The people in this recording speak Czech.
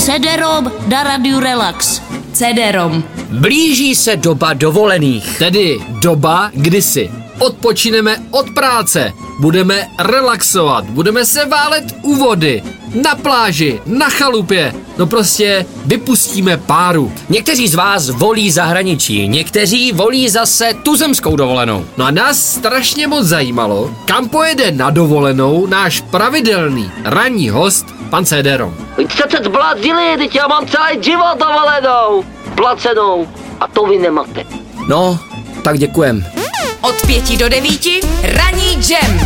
CD-ROM na Radio Relax. CD-ROM. Blíží se doba dovolených. Tedy doba, kdy si odpočineme od práce, budeme relaxovat, budeme se válet u vody, na pláži, na chalupě, no prostě vypustíme páru. Někteří z vás volí zahraničí, někteří volí zase tuzemskou dovolenou. No a nás strašně moc zajímalo, kam pojede na dovolenou náš pravidelný ranní host, pan Cederom. Vy jste se zbláznili, teď já mám celý život dovolenou, placenou. A to vy nemáte. No, tak děkujem. Od pěti do devíti ranní jam.